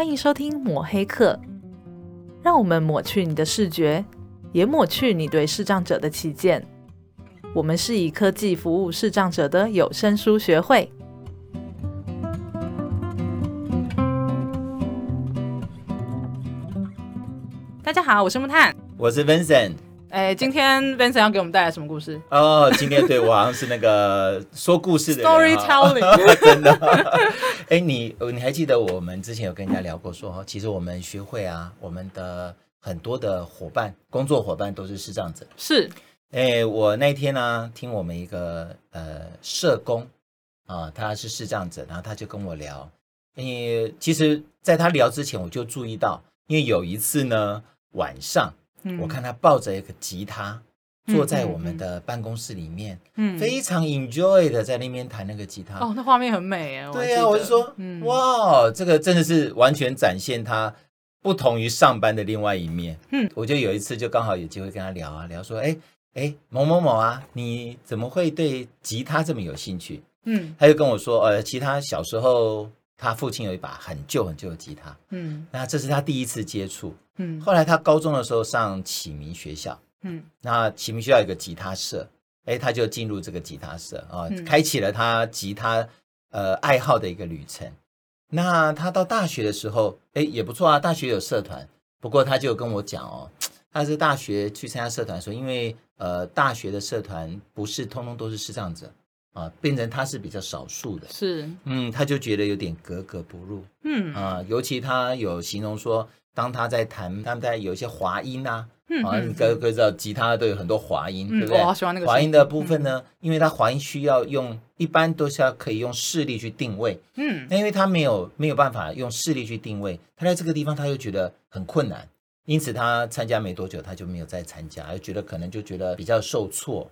欢迎收听抹黑课，让我们抹去你的视觉，也抹去你对视障者的偏见。我们是以科技服务视障者的有声书学会。大家好，我是木炭，我是 Vincent。哎，今天 Vincent 要给我们带来什么故事？哦，今天对我好像是那个说故事的 storytelling，真的。哎，你你还记得我们之前有跟人家聊过说，说其实我们学会啊，我们的很多的伙伴、工作伙伴都是视障者。是。哎，我那天呢、啊，听我们一个呃社工啊，他是视障者，然后他就跟我聊。因为其实在他聊之前，我就注意到，因为有一次呢晚上。我看他抱着一个吉他，坐在我们的办公室里面，嗯，非常 enjoy 的在那边弹那个吉他。哦，那画面很美啊。对呀，我就说，哇，这个真的是完全展现他不同于上班的另外一面。嗯，我就有一次就刚好有机会跟他聊啊，聊说，哎哎，某某某啊，你怎么会对吉他这么有兴趣？嗯，他就跟我说，呃，其他小时候。他父亲有一把很旧很旧的吉他，嗯，那这是他第一次接触，嗯，后来他高中的时候上启明学校，嗯，那启明学校有个吉他社，哎，他就进入这个吉他社啊，嗯，开启了他吉他呃爱好的一个旅程。那他到大学的时候，哎，也不错啊，大学有社团，不过他就跟我讲哦，他是大学去参加社团的时候，因为呃大学的社团不是通通都是视障者。啊，变成他是比较少数的，是，嗯，他就觉得有点格格不入，嗯。啊，尤其他有形容说，当他在弹，他们在有一些滑音啊，嗯，啊，你各位知道，吉他都有很多滑音，对不对？我好喜欢那个滑音的部分呢，因为他滑音需要用，一般都是要可以用视力去定位，嗯，那因为他没有没有办法用视力去定位，他在这个地方他又觉得很困难，因此他参加没多久他就没有再参加，又觉得可能就觉得比较受挫。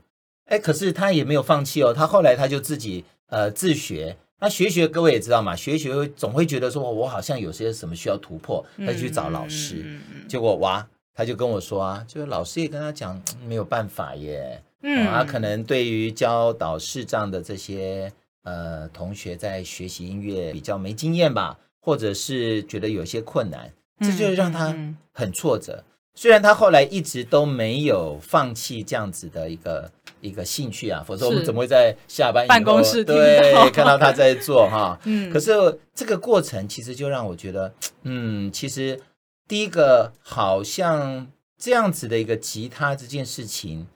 哎，可是他也没有放弃哦。他后来他就自己呃自学。那学学，各位也知道嘛，学学总会觉得说，我好像有些什么需要突破，他就去找老师。结果哇，他就跟我说啊，就是老师也跟他讲没有办法耶。嗯，他、啊、可能对于教导视障的这些呃同学在学习音乐比较没经验吧，或者是觉得有些困难，这就让他很挫折。嗯嗯、虽然他后来一直都没有放弃这样子的一个。一个兴趣啊，否则我们怎么会在下班办公室对看到他在做哈？嗯，可是这个过程其实就让我觉得，嗯，其实第一个好像这样子的一个吉他这件事情，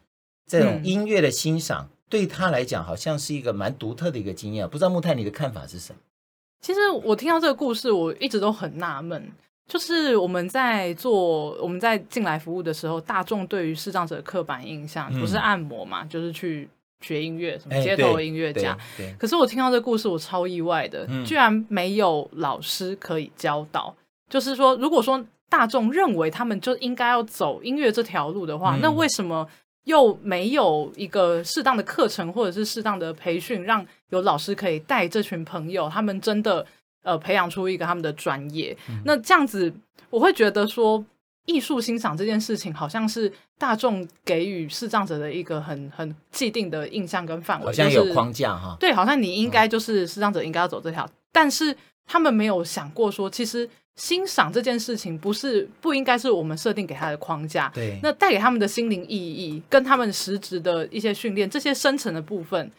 这种音乐的欣赏、嗯、对他来讲好像是一个蛮独特的一个经验。不知道木炭你的看法是什么？其实我听到这个故事，我一直都很纳闷。就是我们在做我们在进来服务的时候，大众对于视障者的刻板印象不是按摩嘛，嗯、就是去学音乐，什么街头音乐家。可是我听到这个故事，我超意外的，嗯、居然没有老师可以教导。就是说，如果说大众认为他们就应该要走音乐这条路的话，嗯、那为什么又没有一个适当的课程或者是适当的培训，让有老师可以带这群朋友，他们真的？呃，培养出一个他们的专业，嗯、那这样子我会觉得说，艺术欣赏这件事情好像是大众给予视障者的一个很很既定的印象跟范围，好像有框架哈。对，好像你应该就是视障者应该要走这条，嗯、但是他们没有想过说，其实欣赏这件事情不是不应该是我们设定给他的框架。对，那带给他们的心灵意义，跟他们实质的一些训练，这些深层的部分。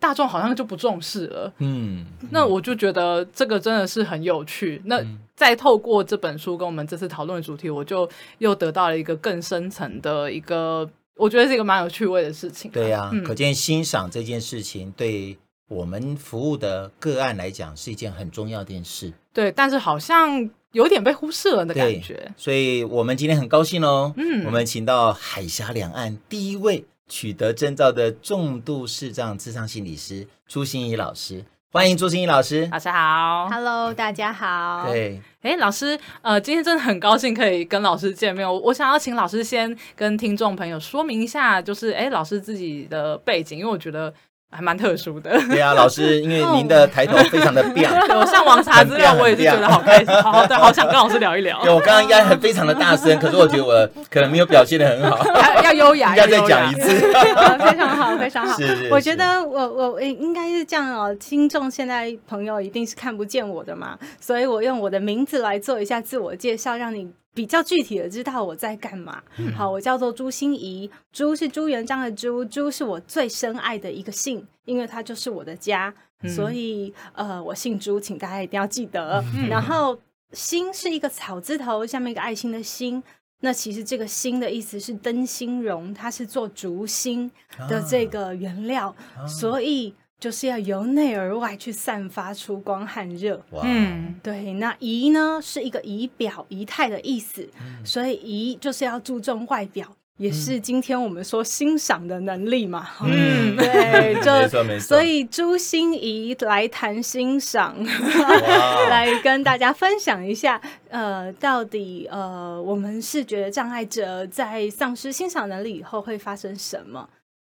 大众好像就不重视了，嗯，那我就觉得这个真的是很有趣。那再透过这本书跟我们这次讨论的主题，我就又得到了一个更深层的一个，我觉得是一个蛮有趣味的事情。对呀、啊，嗯、可见欣赏这件事情对我们服务的个案来讲是一件很重要的事。对，但是好像有点被忽视了的感觉。所以我们今天很高兴哦，嗯，我们请到海峡两岸第一位。取得证照的重度视障智商心理师朱心怡老师，欢迎朱心怡老师。老师好，Hello，大家好。对，哎，老师，呃，今天真的很高兴可以跟老师见面。我我想要请老师先跟听众朋友说明一下，就是哎，老师自己的背景，因为我觉得还蛮特殊的。对啊，老师，因为您的抬头非常的亮，我上网查资料，我也是觉得好开心，好对，好想跟老师聊一聊。对，我刚刚应该很非常的大声，可是我觉得我可能没有表现的很好，要优雅，应该再讲一次。非常好，非常好。我觉得我我应该是这样哦，听众现在朋友一定是看不见我的嘛，所以我用我的名字来做一下自我介绍，让你。比较具体的知道我在干嘛。嗯、好，我叫做朱心怡，朱是朱元璋的朱，朱是我最深爱的一个姓，因为它就是我的家，嗯、所以呃，我姓朱，请大家一定要记得。嗯、然后心是一个草字头，下面一个爱心的心，那其实这个心的意思是灯芯绒，它是做竹芯的这个原料，啊、所以。就是要由内而外去散发出光和热。哇，嗯，对。那仪呢，是一个仪表、仪态的意思，嗯、所以仪就是要注重外表，嗯、也是今天我们说欣赏的能力嘛。嗯，对，就没错没错。所以朱心仪来谈欣赏，哇 来跟大家分享一下，呃，到底呃，我们视觉障碍者在丧失欣赏能力以后会发生什么？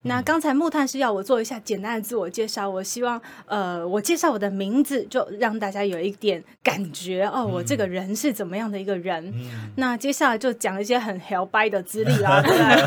那刚才木炭是要我做一下简单的自我介绍，我希望呃，我介绍我的名字，就让大家有一点感觉哦，我这个人是怎么样的一个人。嗯、那接下来就讲一些很 help by 的资历 啦，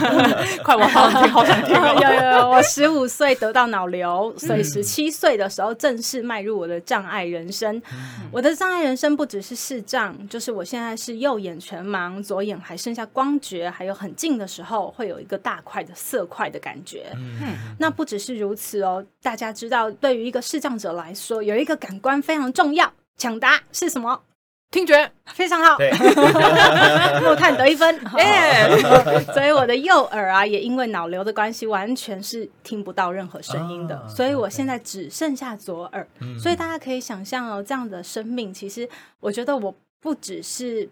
快，我好想听，好想听。有有有，我十五岁得到脑瘤，所以十七岁的时候正式迈入我的障碍人生。嗯、我的障碍人生不只是视障，就是我现在是右眼全盲，左眼还剩下光觉，还有很近的时候会有一个大块的色块的感觉。嗯，那不只是如此哦。大家知道，对于一个视障者来说，有一个感官非常重要，抢答是什么？听觉，非常好。木炭得一分，耶！所以我的右耳啊，也因为脑瘤的关系，完全是听不到任何声音的。所以我现在只剩下左耳。所以大家可以想象哦，这样的生命，其实我觉得我不只是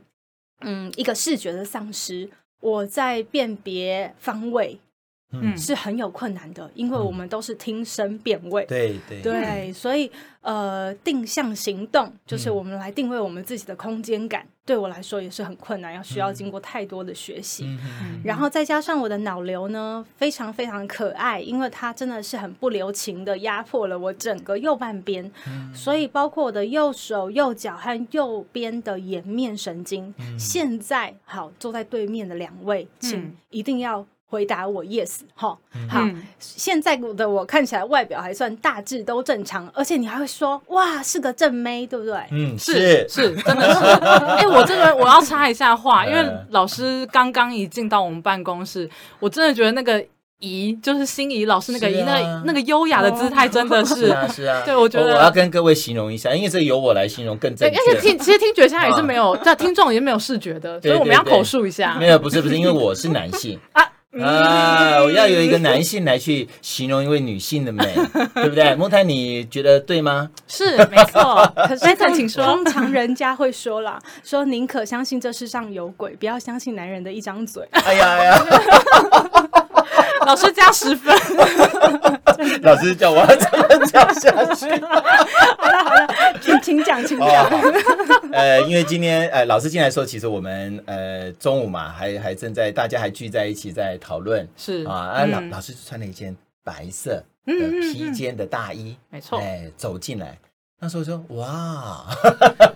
嗯一个视觉的丧失，我在辨别方位。嗯，是很有困难的，因为我们都是听声辨位，对对。对，所以呃，定向行动就是我们来定位我们自己的空间感，对我来说也是很困难，要需要经过太多的学习。然后再加上我的脑瘤呢，非常非常可爱，因为它真的是很不留情的压迫了我整个右半边，所以包括我的右手、右脚和右边的颜面神经，现在好坐在对面的两位，请一定要。回答我 yes 哈，好，嗯、现在的我看起来外表还算大致都正常，而且你还会说哇是个正妹，对不对？嗯，是是，真的是。哎、欸，我这个我要插一下话，因为老师刚刚一进到我们办公室，我真的觉得那个仪就是心仪老师那个仪，啊、那那个优雅的姿态真的是，是啊是啊。对，我觉得我要跟各位形容一下，因为这由我来形容更正确。而且听其实听觉现在也是没有，在听众也没有视觉的，所以我们要口述一下。没有，不是不是，因为我是男性 啊。啊！我要有一个男性来去形容一位女性的美，对不对？莫太，你觉得对吗？是，没错。可是，请说。通常人家会说啦，说宁可相信这世上有鬼，不要相信男人的一张嘴。哎呀哎呀！老师加十分。老师叫我要怎么讲下去？好了好了，请请讲，请讲。呃，因为今天呃，老师进来的时候，其实我们呃中午嘛，还还正在大家还聚在一起在讨论。是啊，啊老老师穿了一件白色的披肩的大衣，没错，哎，走进来，那时候说哇，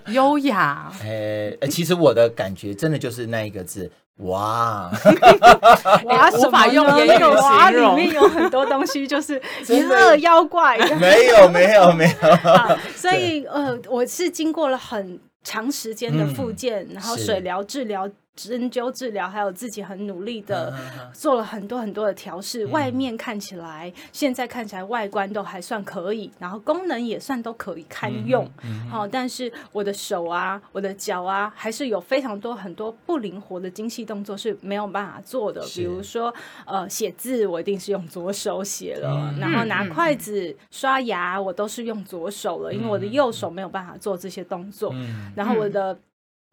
优雅。哎，其实我的感觉真的就是那一个字。哇，哇，无法用言语形里面有很多东西，就是 邪恶妖怪。没有，没有，没有。所以，呃，我是经过了很长时间的复健，然后水疗治疗。针灸治疗，还有自己很努力的做了很多很多的调试。外面看起来，现在看起来外观都还算可以，然后功能也算都可以堪用。好，但是我的手啊，我的脚啊，还是有非常多很多不灵活的精细动作是没有办法做的。比如说，呃，写字我一定是用左手写了，然后拿筷子、刷牙我都是用左手了，因为我的右手没有办法做这些动作。然后我的。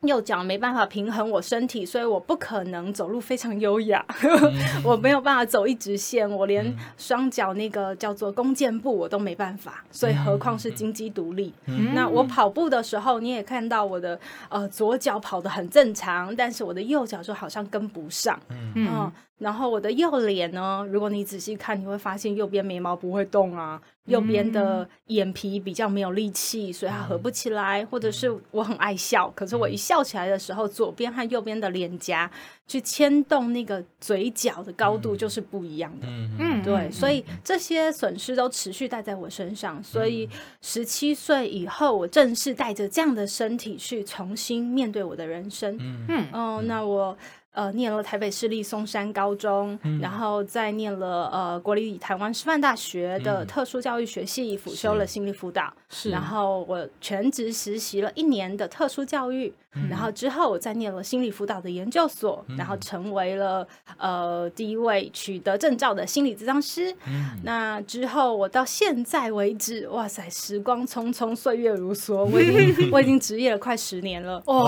右脚没办法平衡我身体，所以我不可能走路非常优雅，嗯、我没有办法走一直线，我连双脚那个叫做弓箭步我都没办法，所以何况是金鸡独立。嗯、那我跑步的时候，你也看到我的呃左脚跑得很正常，但是我的右脚就好像跟不上。嗯。嗯然后我的右脸呢，如果你仔细看，你会发现右边眉毛不会动啊，右边的眼皮比较没有力气，所以它合不起来。或者是我很爱笑，可是我一笑起来的时候，左边和右边的脸颊去牵动那个嘴角的高度就是不一样的。嗯，对，所以这些损失都持续带在我身上。所以十七岁以后，我正式带着这样的身体去重新面对我的人生。嗯，哦，那我。呃，念了台北市立松山高中，嗯、然后再念了呃国立台湾师范大学的特殊教育学系，辅、嗯、修了心理辅导。是，然后我全职实习了一年的特殊教育。然后之后我再念了心理辅导的研究所，嗯、然后成为了呃第一位取得证照的心理咨商师。嗯、那之后我到现在为止，哇塞，时光匆匆，岁月如梭，我已经 我已经职业了快十年了。哇，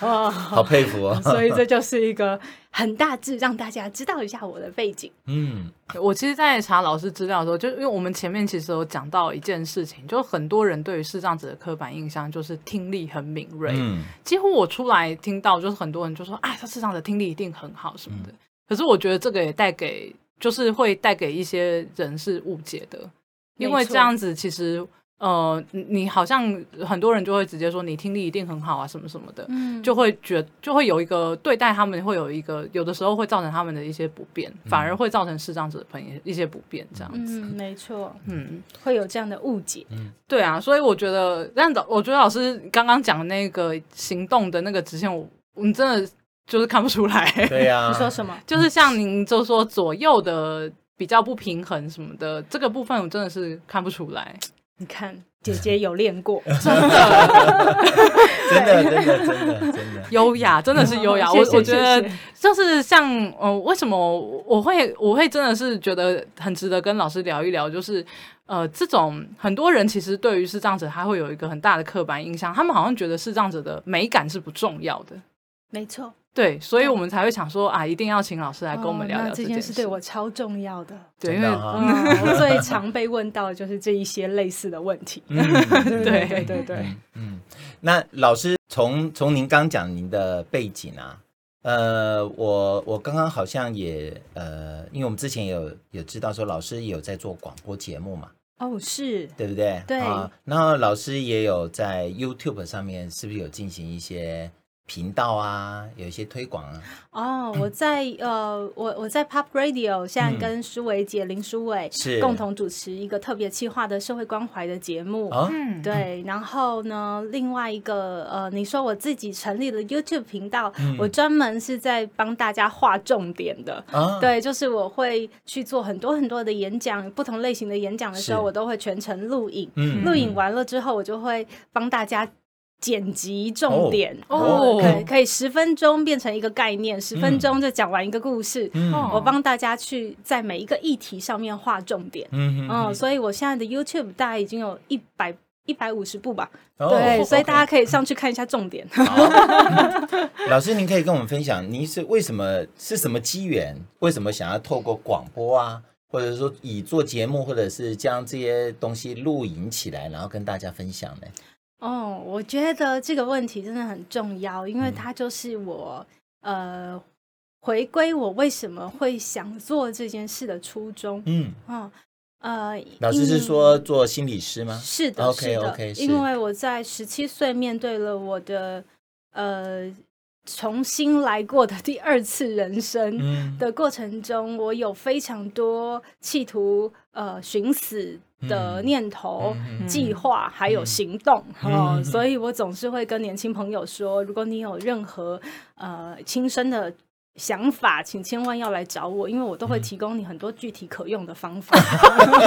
好佩服哦！所以这就是一个。很大致让大家知道一下我的背景。嗯，我其实，在查老师资料的时候，就因为我们前面其实有讲到一件事情，就很多人对于视障者的刻板印象就是听力很敏锐。嗯，几乎我出来听到，就是很多人就说：“啊，他视障者听力一定很好什么的。嗯”可是我觉得这个也带给，就是会带给一些人是误解的，因为这样子其实。呃，你好像很多人就会直接说你听力一定很好啊，什么什么的，嗯，就会觉就会有一个对待他们会有一个，有的时候会造成他们的一些不便，嗯、反而会造成视障者的朋友一些不便，这样子。嗯，没错，嗯，会有这样的误解。嗯，对啊，所以我觉得，让导，我觉得老师刚刚讲的那个行动的那个直线，我我们真的就是看不出来。对呀、啊，你说什么？就是像您就说左右的比较不平衡什么的，这个部分我真的是看不出来。你看，姐姐有练过 真的，真的，真的，真的，真的优雅，真的是优雅。我我觉得就是像，呃，为什么我会我会真的是觉得很值得跟老师聊一聊，就是呃，这种很多人其实对于视障者，他会有一个很大的刻板印象，他们好像觉得视障者的美感是不重要的。没错。对，所以我们才会想说啊，一定要请老师来跟我们聊聊这件事。这件事对我超重要的。对，因为我最 常被问到的就是这一些类似的问题。对对对对。嗯，那老师从从您刚讲您的背景啊，呃，我我刚刚好像也呃，因为我们之前有有知道说老师也有在做广播节目嘛。哦，是对不对？对。啊，然后老师也有在 YouTube 上面，是不是有进行一些？频道啊，有一些推广啊。哦，我在呃，我我在 Pop Radio，现在跟舒伟姐、林舒伟是共同主持一个特别企划的社会关怀的节目。嗯，对。然后呢，另外一个呃，你说我自己成立了 YouTube 频道，我专门是在帮大家画重点的。对，就是我会去做很多很多的演讲，不同类型的演讲的时候，我都会全程录影。嗯录影完了之后，我就会帮大家。剪辑重点哦，可以可以十分钟变成一个概念，十分钟就讲完一个故事。嗯，我帮大家去在每一个议题上面画重点。嗯嗯，所以我现在的 YouTube 大概已经有一百一百五十部吧。对，所以大家可以上去看一下重点。老师，您可以跟我们分享，您是为什么是什么机缘？为什么想要透过广播啊，或者说以做节目，或者是将这些东西录影起来，然后跟大家分享呢？哦，我觉得这个问题真的很重要，因为它就是我、嗯、呃回归我为什么会想做这件事的初衷。嗯，哦，呃，老师是说做心理师吗？是的，OK OK，因为我在十七岁面对了我的呃重新来过的第二次人生的过程中，嗯、我有非常多企图呃寻死。的念头、嗯、计划还有行动，嗯、哦，所以我总是会跟年轻朋友说，如果你有任何呃亲身的。想法，请千万要来找我，因为我都会提供你很多具体可用的方法，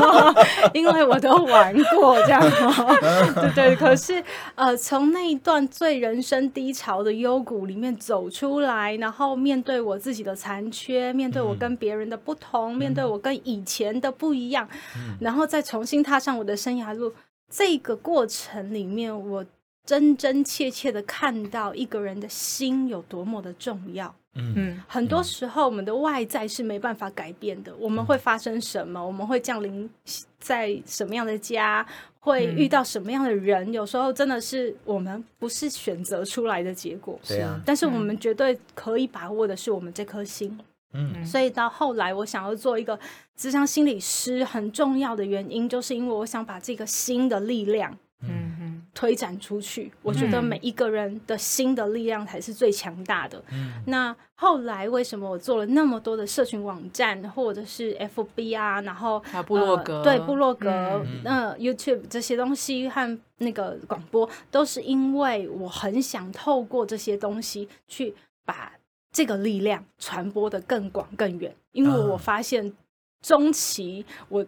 因为我都玩过这样。对对，可是呃，从那一段最人生低潮的幽谷里面走出来，然后面对我自己的残缺，面对我跟别人的不同，嗯、面对我跟以前的不一样，嗯、然后再重新踏上我的生涯路，这个过程里面我。真真切切的看到一个人的心有多么的重要。嗯，很多时候我们的外在是没办法改变的。我们会发生什么？我们会降临在什么样的家？会遇到什么样的人？有时候真的是我们不是选择出来的结果。对啊。但是我们绝对可以把握的是我们这颗心。嗯。所以到后来，我想要做一个智商心理师，很重要的原因，就是因为我想把这个心的力量。嗯哼，推展出去，我觉得每一个人的心的力量才是最强大的。嗯，那后来为什么我做了那么多的社群网站，或者是 FB 啊，然后还有部落格，呃、对部落格，那、嗯。呃、YouTube 这些东西和那个广播，都是因为我很想透过这些东西去把这个力量传播的更广更远，因为我发现终其我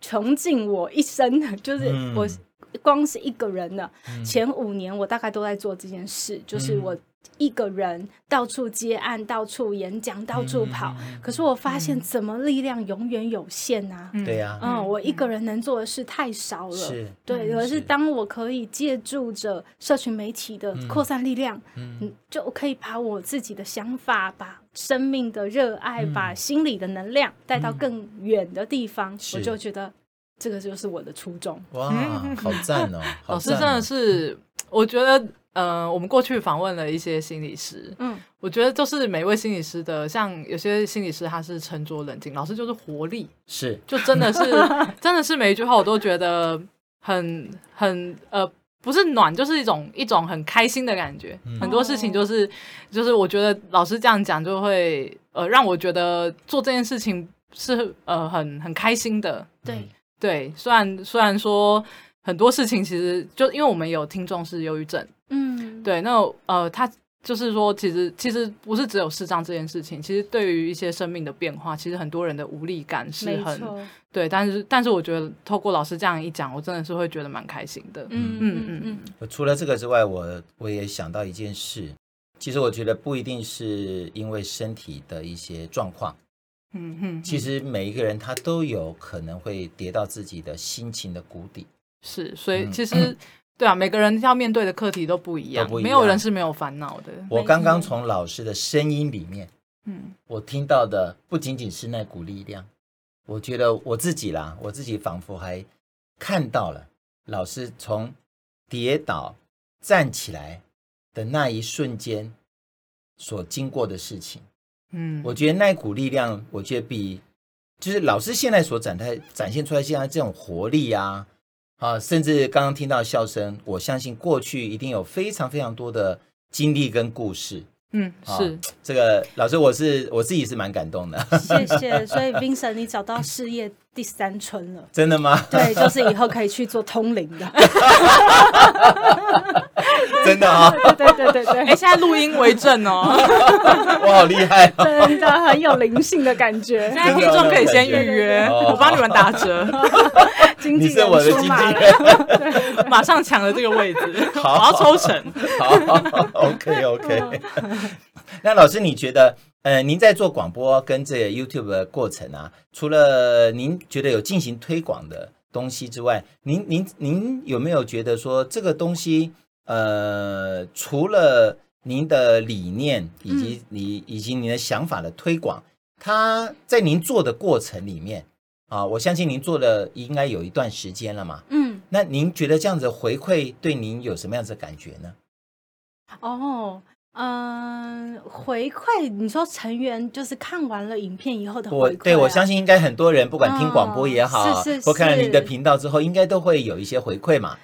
穷尽我一生的，就是我。嗯光是一个人呢，前五年我大概都在做这件事，嗯、就是我一个人到处接案、到处演讲、到处跑。嗯、可是我发现，怎么力量永远有限啊？对呀，嗯，我一个人能做的事太少了。是，对。可是当我可以借助着社群媒体的扩散力量，嗯，就可以把我自己的想法、把生命的热爱、嗯、把心理的能量带到更远的地方，嗯、我就觉得。这个就是我的初衷。哇，好赞哦！老师真的是，我觉得，呃，我们过去访问了一些心理师，嗯，我觉得就是每位心理师的，像有些心理师他是沉着冷静，老师就是活力，是，就真的是，真的是每一句话我都觉得很很呃，不是暖，就是一种一种很开心的感觉。嗯、很多事情就是就是，我觉得老师这样讲就会呃，让我觉得做这件事情是呃很很开心的，对。对，虽然虽然说很多事情，其实就因为我们有听众是忧郁症，嗯，对，那呃，他就是说，其实其实不是只有视障这件事情，其实对于一些生命的变化，其实很多人的无力感是很对，但是但是我觉得透过老师这样一讲，我真的是会觉得蛮开心的，嗯嗯嗯嗯。除了这个之外，我我也想到一件事，其实我觉得不一定是因为身体的一些状况。嗯哼，其实每一个人他都有可能会跌到自己的心情的谷底，是，所以其实、嗯、对啊，每个人要面对的课题都不一样，不一样，没有人是没有烦恼的。我刚刚从老师的声音里面，嗯，我听到的不仅仅是那股力量，我觉得我自己啦，我自己仿佛还看到了老师从跌倒站起来的那一瞬间所经过的事情。嗯，我觉得那股力量，我觉得比就是老师现在所展开展现出来现在这种活力啊，啊，甚至刚刚听到笑声，我相信过去一定有非常非常多的经历跟故事。嗯，是这个老师，我是我自己是蛮感动的。谢谢。所以 Vincent，你找到事业第三春了？真的吗？对，就是以后可以去做通灵的。真的啊！对对对对，哎，现在录音为证哦。我好厉害，真的很有灵性的感觉。现在听众可以先预约，我帮你们打折。你是我的经纪人，马上抢了这个位置，我要抽成。好，OK OK。那老师，你觉得，呃，您在做广播跟这个 YouTube 的过程啊，除了您觉得有进行推广的东西之外，您您您有没有觉得说这个东西，呃，除了您的理念以及你以及您的想法的推广，它在您做的过程里面啊，我相信您做了应该有一段时间了嘛，嗯，那您觉得这样子回馈对您有什么样子的感觉呢？哦。嗯，回馈你说成员就是看完了影片以后的回馈、啊，我对我相信应该很多人不管听广播也好，哦、是是是或看了您的频道之后，应该都会有一些回馈嘛。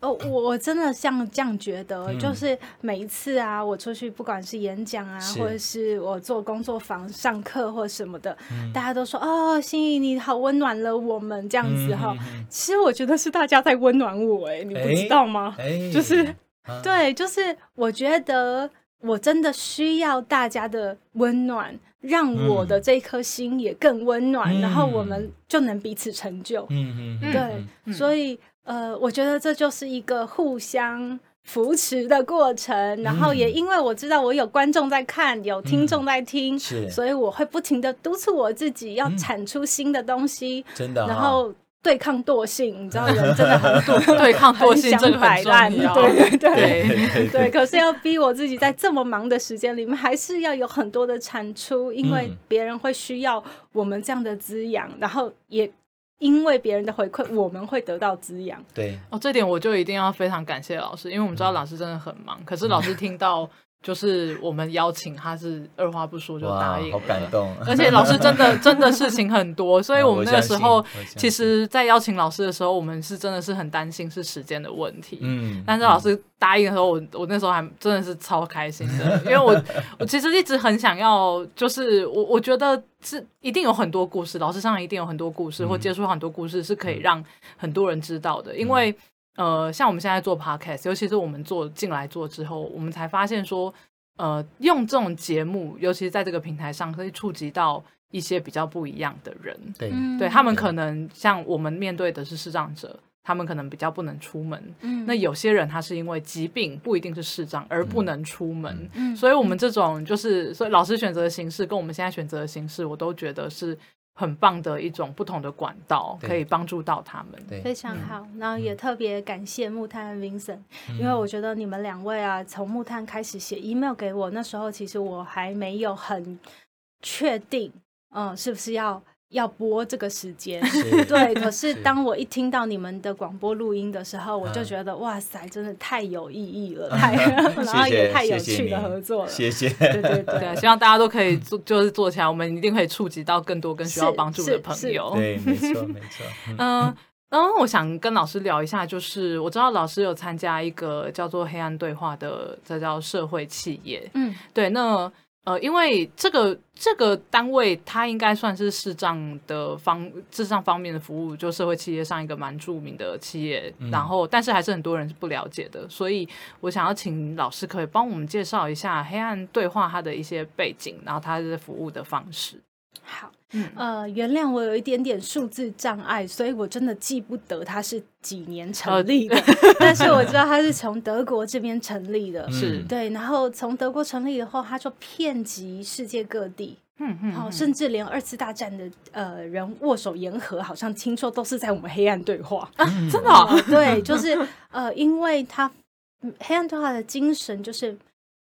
哦，我我真的像这样觉得，嗯、就是每一次啊，我出去不管是演讲啊，或者是我做工作坊上课或什么的，嗯、大家都说哦，心怡你好温暖了我们这样子哈。嗯、其实我觉得是大家在温暖我，哎，你不知道吗？哎，就是、啊、对，就是我觉得。我真的需要大家的温暖，让我的这颗心也更温暖，嗯、然后我们就能彼此成就。嗯嗯，对，嗯、所以呃，我觉得这就是一个互相扶持的过程。嗯、然后也因为我知道我有观众在看，有听众在听，嗯、所以我会不停的督促我自己要产出新的东西。真的、哦，然后对抗惰性，你知道人真的很 多对抗惰性真的很重要。对对对对，对，对，可是要逼我自己在这么忙的时间里面，还是要有很多的产出，因为别人会需要我们这样的滋养，然后也因为别人的回馈，我们会得到滋养。对哦，这点我就一定要非常感谢老师，因为我们知道老师真的很忙，可是老师听到。就是我们邀请他，是二话不说就答应，好感动。而且老师真的 真的事情很多，所以我们那个时候，其实，在邀请老师的时候，我们是真的是很担心是时间的问题。嗯，但是老师答应的时候，我我那时候还真的是超开心的，因为我 我其实一直很想要，就是我我觉得是一定有很多故事，老师上一定有很多故事，或接触很多故事是可以让很多人知道的，因为。呃，像我们现在做 podcast，尤其是我们做进来做之后，我们才发现说，呃，用这种节目，尤其是在这个平台上，可以触及到一些比较不一样的人。对，对他们可能像我们面对的是视障者，他们可能比较不能出门。嗯，那有些人他是因为疾病，不一定是视障而不能出门。嗯，所以我们这种就是，所以老师选择的形式跟我们现在选择的形式，我都觉得是。很棒的一种不同的管道，可以帮助到他们。对，非常好。然后也特别感谢木炭和 Vincent，因为我觉得你们两位啊，从木炭开始写 email 给我，那时候其实我还没有很确定，嗯，是不是要。要播这个时间，对。可是当我一听到你们的广播录音的时候，我就觉得哇塞，真的太有意义了，太 然后也太有趣的合作了。谢谢，对对对，希望大家都可以做，就是做起来，我们一定可以触及到更多跟需要帮助的朋友。对，没错没错。嗯，然后我想跟老师聊一下，就是我知道老师有参加一个叫做“黑暗对话”的，这叫社会企业。嗯，对，那。呃，因为这个这个单位，它应该算是视障的方智障方面的服务，就社会企业上一个蛮著名的企业。嗯、然后，但是还是很多人是不了解的，所以我想要请老师可以帮我们介绍一下黑暗对话它的一些背景，然后它的服务的方式。好。嗯、呃，原谅我有一点点数字障碍，所以我真的记不得它是几年成立的，但是我知道它是从德国这边成立的，是。对，然后从德国成立以后，它就遍及世界各地，嗯嗯，好，甚至连二次大战的呃人握手言和，好像听说都是在我们黑暗对话啊，真的、哦，对，就 是呃，因为他黑暗对话的精神就是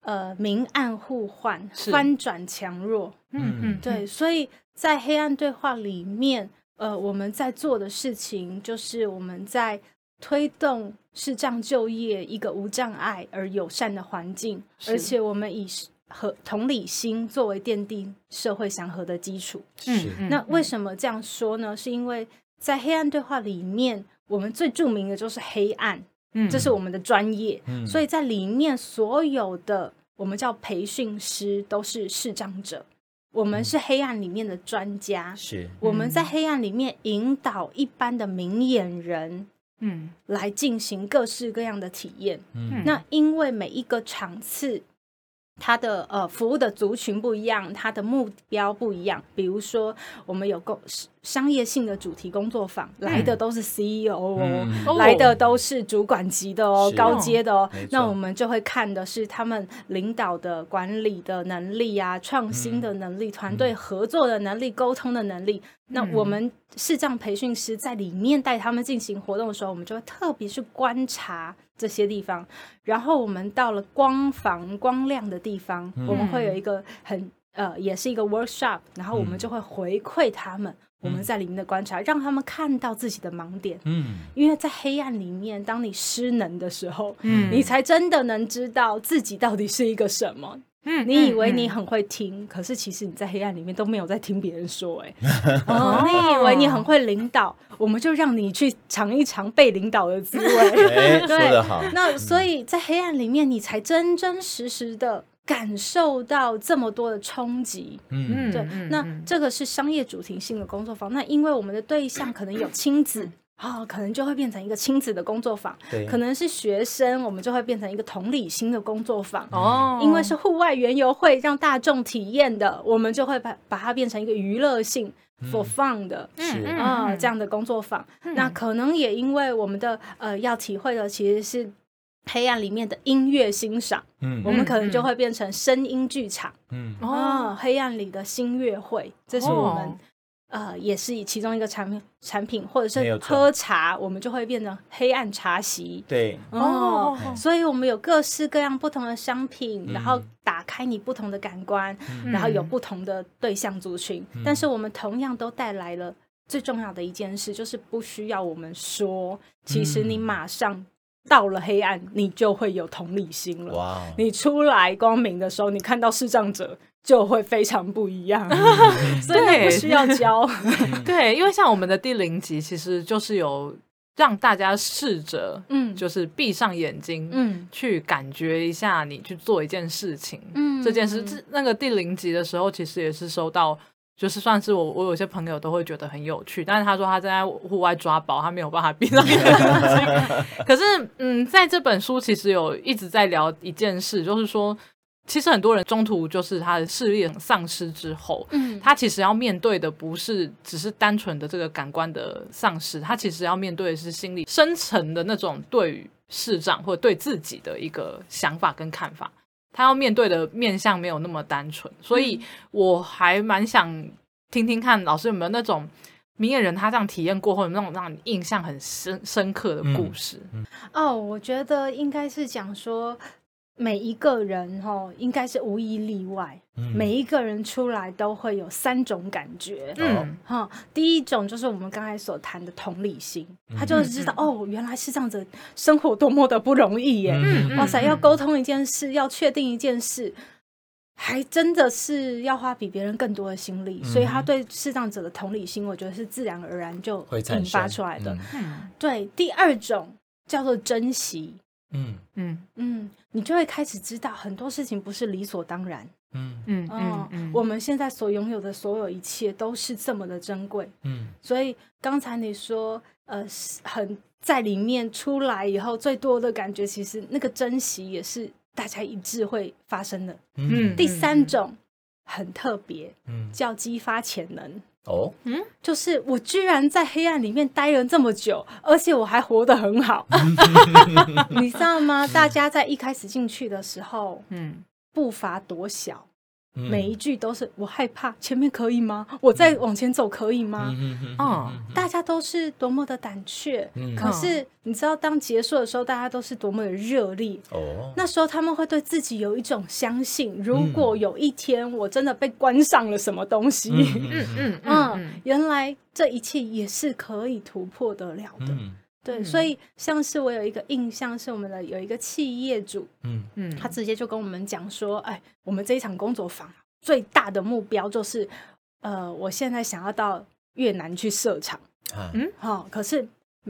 呃明暗互换，翻转强弱，嗯嗯，对，所以。在黑暗对话里面，呃，我们在做的事情就是我们在推动视障就业一个无障碍而友善的环境，而且我们以和同理心作为奠定社会祥和的基础。嗯，那为什么这样说呢？是因为在黑暗对话里面，我们最著名的就是黑暗，嗯，这是我们的专业，嗯，所以在里面所有的我们叫培训师都是视障者。我们是黑暗里面的专家，是我们在黑暗里面引导一般的明眼人，嗯，来进行各式各样的体验。嗯，那因为每一个场次，它的呃服务的族群不一样，它的目标不一样。比如说，我们有个商业性的主题工作坊，嗯、来的都是 CEO 哦，嗯、来的都是主管级的哦，高阶的哦。那我们就会看的是他们领导的管理的能力啊，创新的能力，团队、嗯、合作的能力，沟通的能力。嗯、那我们视障培训师在里面带他们进行活动的时候，我们就会特别去观察这些地方。然后我们到了光房光亮的地方，嗯、我们会有一个很呃，也是一个 workshop，然后我们就会回馈他们。我们在里面的观察，让他们看到自己的盲点。嗯，因为在黑暗里面，当你失能的时候，嗯，你才真的能知道自己到底是一个什么。嗯，你以为你很会听，可是其实你在黑暗里面都没有在听别人说。哎，哦，你以为你很会领导，我们就让你去尝一尝被领导的滋味。哎，说得好。那所以在黑暗里面，你才真真实实的。感受到这么多的冲击，嗯，对，那这个是商业主题性的工作坊。那因为我们的对象可能有亲子，啊、哦，可能就会变成一个亲子的工作坊。对，可能是学生，我们就会变成一个同理心的工作坊。哦，因为是户外园游会，让大众体验的，我们就会把把它变成一个娱乐性、嗯、for fun 的，是啊、呃，这样的工作坊。嗯、那可能也因为我们的呃要体会的其实是。黑暗里面的音乐欣赏，嗯，我们可能就会变成声音剧场，嗯，哦，黑暗里的新乐会，这是我们呃，也是以其中一个产品产品，或者是喝茶，我们就会变成黑暗茶席。对哦，所以我们有各式各样不同的商品，嗯、然后打开你不同的感官，嗯、然后有不同的对象族群，嗯、但是我们同样都带来了最重要的一件事，就是不需要我们说，其实你马上到了黑暗，你就会有同理心了。哇！你出来光明的时候，你看到视障者。就会非常不一样，所以不需要教。对，因为像我们的第零集，其实就是有让大家试着，嗯，就是闭上眼睛，嗯，去感觉一下你去做一件事情，嗯，这件事，这那个第零集的时候，其实也是收到，就是算是我，我有些朋友都会觉得很有趣，但是他说他在户外抓宝，他没有办法闭上眼睛。可是，嗯，在这本书其实有一直在聊一件事，就是说。其实很多人中途就是他的视力丧失之后，嗯，他其实要面对的不是只是单纯的这个感官的丧失，他其实要面对的是心理深层的那种对于视障或者对自己的一个想法跟看法，他要面对的面向没有那么单纯，所以我还蛮想听听看老师有没有那种明眼人他这样体验过后有那种让你印象很深深刻的故事。嗯嗯、哦，我觉得应该是讲说。每一个人哈，应该是无一例外。嗯、每一个人出来都会有三种感觉。嗯，哈，第一种就是我们刚才所谈的同理心，嗯、他就是知道、嗯、哦，原来是这样子，生活多么的不容易耶！嗯、哇塞，要沟通一件事，要确定一件事，还真的是要花比别人更多的心力。嗯、所以他对视障者的同理心，我觉得是自然而然就引发出来的。嗯、对，第二种叫做珍惜。嗯。嗯。嗯，你就会开始知道很多事情不是理所当然。嗯。嗯嗯嗯，我们现在所拥有的所有一切都是这么的珍贵。嗯，所以刚才你说，呃，很在里面出来以后，最多的感觉其实那个珍惜也是大家一致会发生的。嗯，第三种很特别，嗯，叫激发潜能。哦，嗯，就是我居然在黑暗里面待了这么久，而且我还活得很好，你知道吗？大家在一开始进去的时候，嗯，步伐多小。每一句都是我害怕，前面可以吗？我再往前走可以吗？嗯，大家都是多么的胆怯，可是你知道，当结束的时候，大家都是多么的热烈。哦，那时候他们会对自己有一种相信，如果有一天我真的被关上了什么东西，嗯嗯嗯，原来这一切也是可以突破得了的。对，所以像是我有一个印象，是我们的有一个企业主，嗯。嗯，他直接就跟我们讲说，哎，我们这一场工作坊最大的目标就是，呃，我现在想要到越南去设厂，嗯，好，可是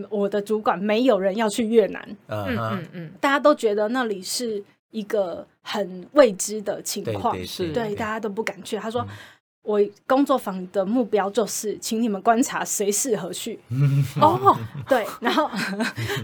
我的主管没有人要去越南，嗯嗯嗯，大家都觉得那里是一个很未知的情况，是对，大家都不敢去。他说。我工作坊的目标就是，请你们观察谁适合去。哦，对，然后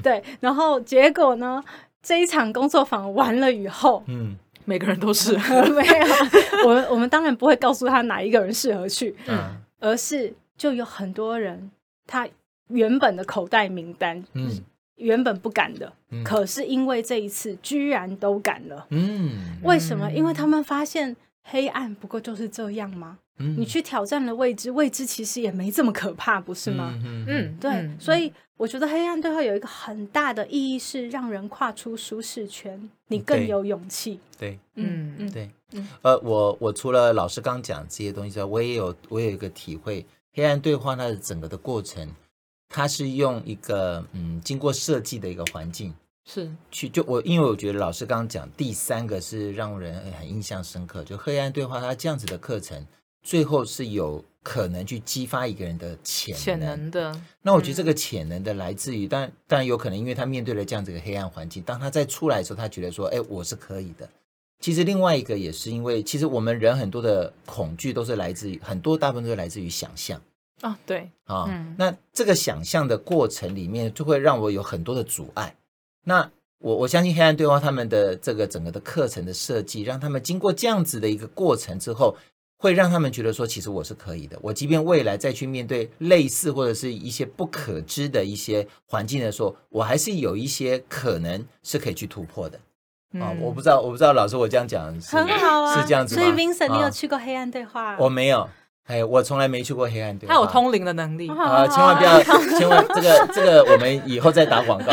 对，然后结果呢？这一场工作坊完了以后，嗯，每个人都适合。没有，我我们当然不会告诉他哪一个人适合去，嗯，而是就有很多人，他原本的口袋名单，嗯，原本不敢的，可是因为这一次居然都敢了。嗯，为什么？因为他们发现黑暗不过就是这样吗？你去挑战了未知，未知其实也没这么可怕，不是吗？嗯，嗯对，嗯、所以我觉得黑暗对话有一个很大的意义，是让人跨出舒适圈，你更有勇气。对，嗯嗯。对，嗯。呃，我我除了老师刚讲这些东西之外，我也有我有一个体会，黑暗对话它的整个的过程，它是用一个嗯经过设计的一个环境，是去就我因为我觉得老师刚刚讲第三个是让人很印象深刻，就黑暗对话它这样子的课程。最后是有可能去激发一个人的潜能，潜能的。那我觉得这个潜能的来自于，当然当然有可能，因为他面对了这样子的黑暗环境，当他再出来的时候，他觉得说，哎，我是可以的。其实另外一个也是因为，其实我们人很多的恐惧都是来自于很多，大部分都是来自于想象啊，对啊，那这个想象的过程里面，就会让我有很多的阻碍。那我我相信黑暗对话他们的这个整个的课程的设计，让他们经过这样子的一个过程之后。会让他们觉得说，其实我是可以的。我即便未来再去面对类似或者是一些不可知的一些环境的时候，我还是有一些可能是可以去突破的。嗯、啊，我不知道，我不知道老师，我这样讲是很好啊，是这样子吗？所以 Vincent，你有去过黑暗对话？我没有。哎，我从来没去过黑暗对话。他有通灵的能力啊！千万不要，千万这个这个，我们以后再打广告。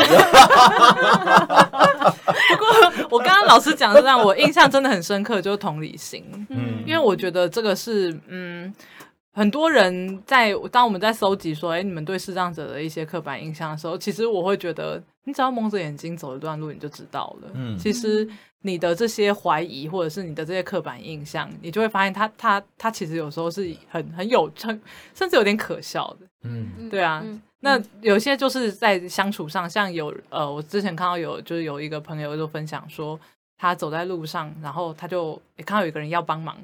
不过我刚刚老师讲的让我印象真的很深刻，就是同理心。嗯，因为我觉得这个是嗯。很多人在当我们在搜集说，哎，你们对视障者的一些刻板印象的时候，其实我会觉得，你只要蒙着眼睛走一段路，你就知道了。嗯，其实你的这些怀疑，或者是你的这些刻板印象，你就会发现它，它它它其实有时候是很很有很甚至有点可笑的。嗯，对啊。嗯，那有些就是在相处上，像有呃，我之前看到有就是有一个朋友就分享说，他走在路上，然后他就看到有一个人要帮忙。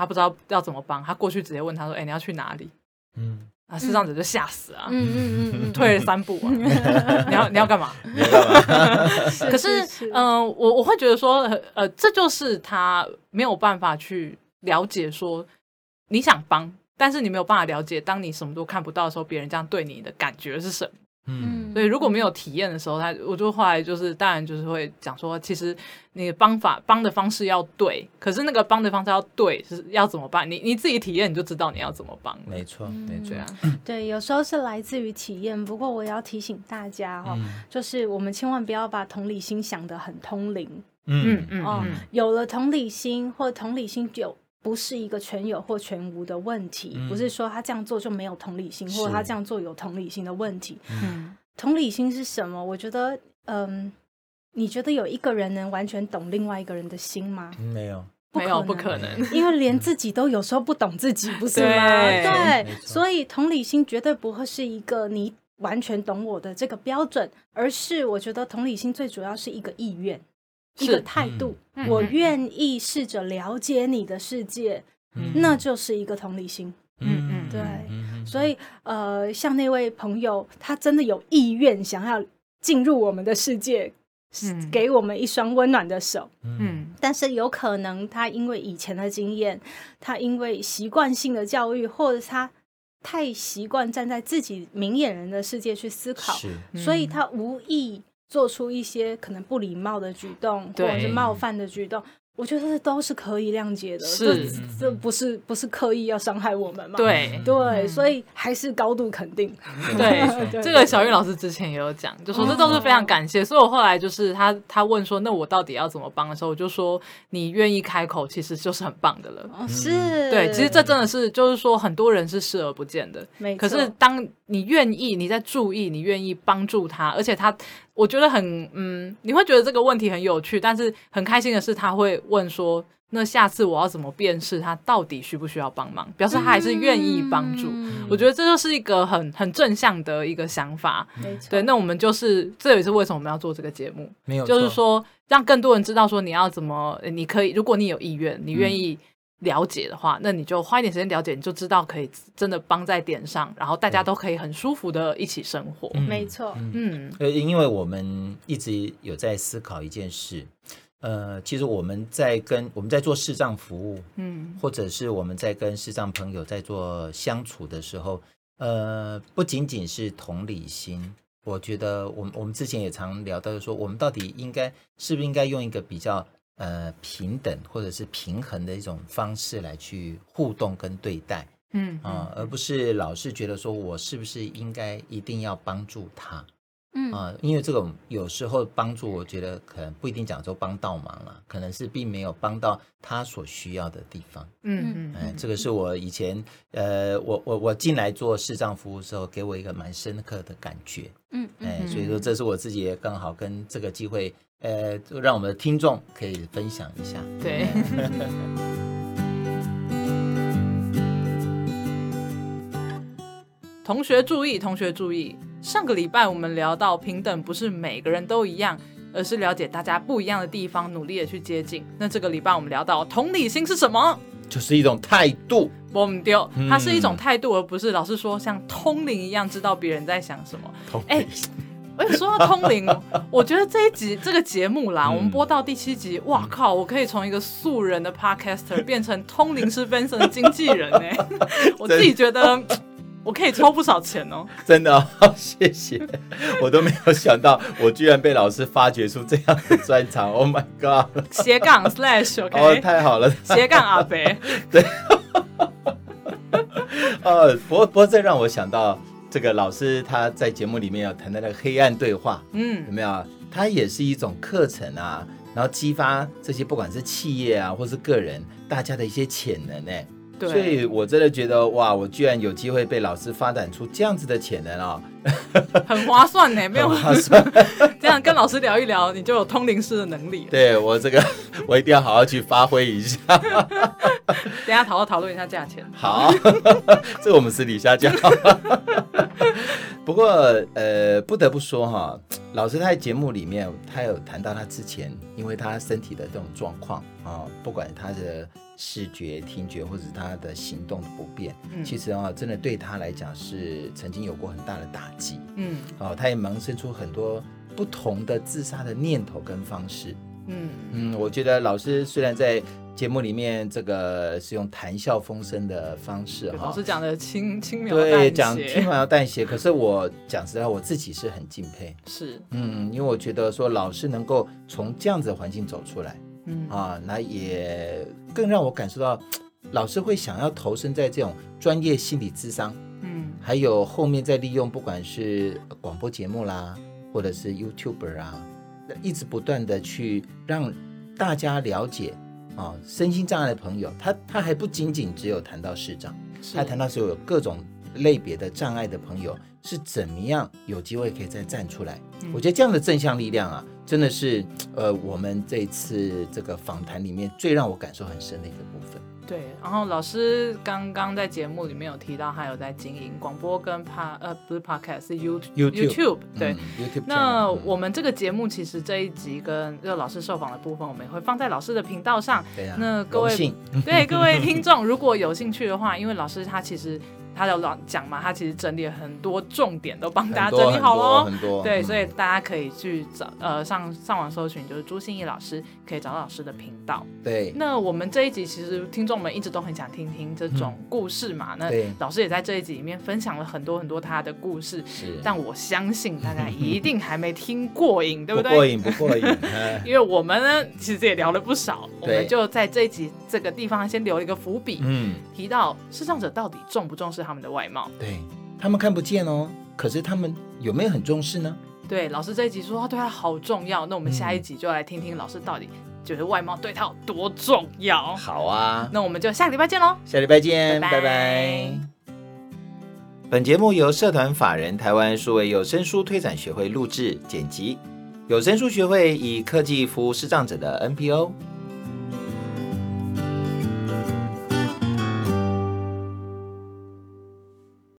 他不知道要怎么帮，他过去直接问他说：“哎、欸，你要去哪里？”嗯，啊，视障者就吓死啊，嗯嗯嗯，退了三步啊，你要你要干嘛？可是，嗯、呃，我我会觉得说，呃，这就是他没有办法去了解说你想帮，但是你没有办法了解，当你什么都看不到的时候，别人这样对你的感觉是什么？嗯，所以如果没有体验的时候，他我就后来就是当然就是会讲说，其实你的帮法帮的方式要对，可是那个帮的方式要对是要怎么办？你你自己体验你就知道你要怎么帮。没错，没错啊。对，有时候是来自于体验。不过我要提醒大家哈，就是我们千万不要把同理心想得很通灵。嗯嗯哦，有了同理心或同理心就。不是一个全有或全无的问题，嗯、不是说他这样做就没有同理心，或者他这样做有同理心的问题。嗯，同理心是什么？我觉得，嗯，你觉得有一个人能完全懂另外一个人的心吗？没有，没有，不可能，因为连自己都有时候不懂自己，不是吗？对，对，所以同理心绝对不会是一个你完全懂我的这个标准，而是我觉得同理心最主要是一个意愿。一个态度，嗯、我愿意试着了解你的世界，嗯、那就是一个同理心。嗯嗯，对。嗯、所以，呃，像那位朋友，他真的有意愿想要进入我们的世界，嗯、给我们一双温暖的手。嗯，但是有可能他因为以前的经验，他因为习惯性的教育，或者他太习惯站在自己明眼人的世界去思考，是。所以他无意。做出一些可能不礼貌的举动，或者是冒犯的举动。我觉得这都是可以谅解的，是这这不是不是刻意要伤害我们嘛？对对，所以还是高度肯定。对，这个小玉老师之前也有讲，就说这都是非常感谢。所以我后来就是他他问说，那我到底要怎么帮的时候，我就说你愿意开口，其实就是很棒的了。是，对，其实这真的是就是说很多人是视而不见的。可是当你愿意，你在注意，你愿意帮助他，而且他。我觉得很嗯，你会觉得这个问题很有趣，但是很开心的是，他会问说：“那下次我要怎么辨识他到底需不需要帮忙？”表示他还是愿意帮助。嗯、我觉得这就是一个很很正向的一个想法。没。对，那我们就是这也是为什么我们要做这个节目，没有，就是说让更多人知道说你要怎么，你可以，如果你有意愿，你愿意。嗯了解的话，那你就花一点时间了解，你就知道可以真的帮在点上，然后大家都可以很舒服的一起生活。嗯、没错，嗯，呃，因为我们一直有在思考一件事，呃，其实我们在跟我们在做视障服务，嗯，或者是我们在跟视障朋友在做相处的时候，呃，不仅仅是同理心，我觉得我们我们之前也常聊到说，我们到底应该是不是应该用一个比较。呃，平等或者是平衡的一种方式来去互动跟对待，嗯啊、呃，而不是老是觉得说我是不是应该一定要帮助他，嗯。啊、呃，因为这种有时候帮助，我觉得可能不一定讲说帮倒忙了，可能是并没有帮到他所需要的地方，嗯嗯，哎、呃，这个是我以前呃，我我我进来做视障服务的时候，给我一个蛮深刻的感觉，嗯哎、呃，所以说这是我自己也刚好跟这个机会。呃，让我们的听众可以分享一下。对。同学注意，同学注意，上个礼拜我们聊到平等，不是每个人都一样，而是了解大家不一样的地方，努力的去接近。那这个礼拜我们聊到同理心是什么？就是一种态度。我们丢，它是一种态度，而不是老是说像通灵一样知道别人在想什么。哎。哎，说到通灵，我觉得这一集这个节目啦，嗯、我们播到第七集，哇靠！我可以从一个素人的 podcaster 变成通灵师 Vincent 的经纪人呢。我自己觉得我可以抽不少钱哦。真的、哦，谢谢，我都没有想到，我居然被老师发掘出这样的专长。Oh my god！斜杠 slash OK，哦，太好了，斜杠阿北，对。呃，不过不过这让我想到这个老师他在节目里面有谈到那个黑暗对话，嗯，有没有？它也是一种课程啊，然后激发这些不管是企业啊，或是个人大家的一些潜能呢。对，所以我真的觉得哇，我居然有机会被老师发展出这样子的潜能哦，很划算呢，没有划算。这样跟老师聊一聊，你就有通灵师的能力。对我这个，我一定要好好去发挥一下。等下讨好讨论一下价钱。好，这个我们私底下讲。不过呃，不得不说哈，老师他在节目里面，他有谈到他之前，因为他身体的这种状况啊，不管他的。视觉、听觉，或者是他的行动的不便，嗯，其实啊，真的对他来讲是曾经有过很大的打击，嗯，哦，他也萌生出很多不同的自杀的念头跟方式，嗯。嗯，我觉得老师虽然在节目里面这个是用谈笑风生的方式，哈，老师讲的轻轻描淡写，对，讲轻描淡写，可是我讲实在，我自己是很敬佩，是，嗯，因为我觉得说老师能够从这样子的环境走出来。嗯。啊，那也更让我感受到，老师会想要投身在这种专业心理智商，嗯，还有后面再利用不管是广播节目啦，或者是 YouTuber 啊，一直不断的去让大家了解啊，身心障碍的朋友，他他还不仅仅只有谈到视障，是他谈到所有各种类别的障碍的朋友是怎么样有机会可以再站出来，嗯，我觉得这样的正向力量啊。真的是，呃，我们这次这个访谈里面最让我感受很深的一个部分。对，然后老师刚刚在节目里面有提到，他有在经营广播跟 pa 呃不是 podcast 是 you YouTube YouTube 对、嗯、YouTube。那、嗯、我们这个节目其实这一集跟这个老师受访的部分，我们也会放在老师的频道上。对啊。那各位对各位听众如果有兴趣的话，因为老师他其实。他有老讲嘛，他其实整理了很多重点，都帮大家整理好了。很多，对，所以大家可以去找呃上上网搜寻，就是朱心怡老师，可以找到老师的频道。对，那我们这一集其实听众们一直都很想听听这种故事嘛。那老师也在这一集里面分享了很多很多他的故事。是，但我相信大家一定还没听过瘾，对不对？不过瘾，不过瘾。因为我们呢，其实也聊了不少，我们就在这一集这个地方先留了一个伏笔，嗯，提到视障者到底重不重视他们的外貌，对，他们看不见哦，可是他们有没有很重视呢？对，老师这一集说他对他好重要，那我们下一集就来听听老师到底觉得外貌对他有多重要。好啊，那我们就下个礼拜见喽，下礼拜见，拜拜。拜拜。本节目由社团法人台湾数位有声书推展学会录制剪辑，有声书学会以科技服务视障者的 NPO。